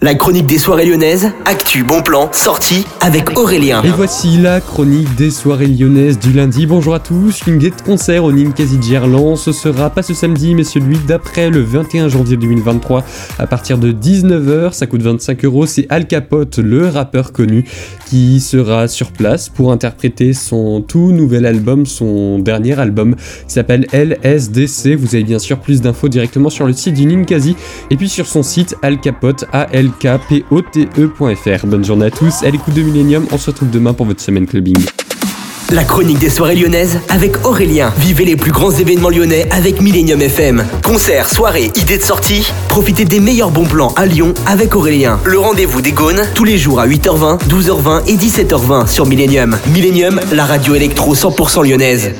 La chronique des soirées lyonnaises, actu, bon plan, sortie avec Aurélien. Et voici la chronique des soirées lyonnaises du lundi. Bonjour à tous. Une guette concert au Ninkasi Gerland. Ce sera pas ce samedi, mais celui d'après le 21 janvier 2023 à partir de 19h. Ça coûte 25 euros. C'est Al Capote, le rappeur connu, qui sera sur place pour interpréter son tout nouvel album, son dernier album qui s'appelle LSDC. Vous avez bien sûr plus d'infos directement sur le site du Ninkasi et puis sur son site Al Capote, A-L lkpote.fr. Bonne journée à tous, à l'écoute de Millennium, on se retrouve demain pour votre semaine clubbing. La chronique des soirées lyonnaises avec Aurélien. Vivez les plus grands événements lyonnais avec Millennium FM. Concerts, soirées, idées de sortie. Profitez des meilleurs bons plans à Lyon avec Aurélien. Le rendez-vous des Gaunes tous les jours à 8h20, 12h20 et 17h20 sur Millennium. Millennium, la radio électro 100% lyonnaise.